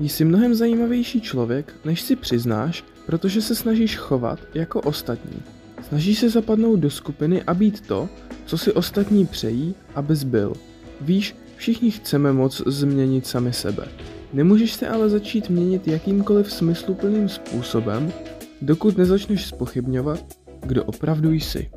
Jsi mnohem zajímavější člověk, než si přiznáš, protože se snažíš chovat jako ostatní. Snažíš se zapadnout do skupiny a být to, co si ostatní přejí, abys byl. Víš, všichni chceme moc změnit sami sebe. Nemůžeš se ale začít měnit jakýmkoliv smysluplným způsobem, dokud nezačneš spochybňovat, kdo opravdu jsi.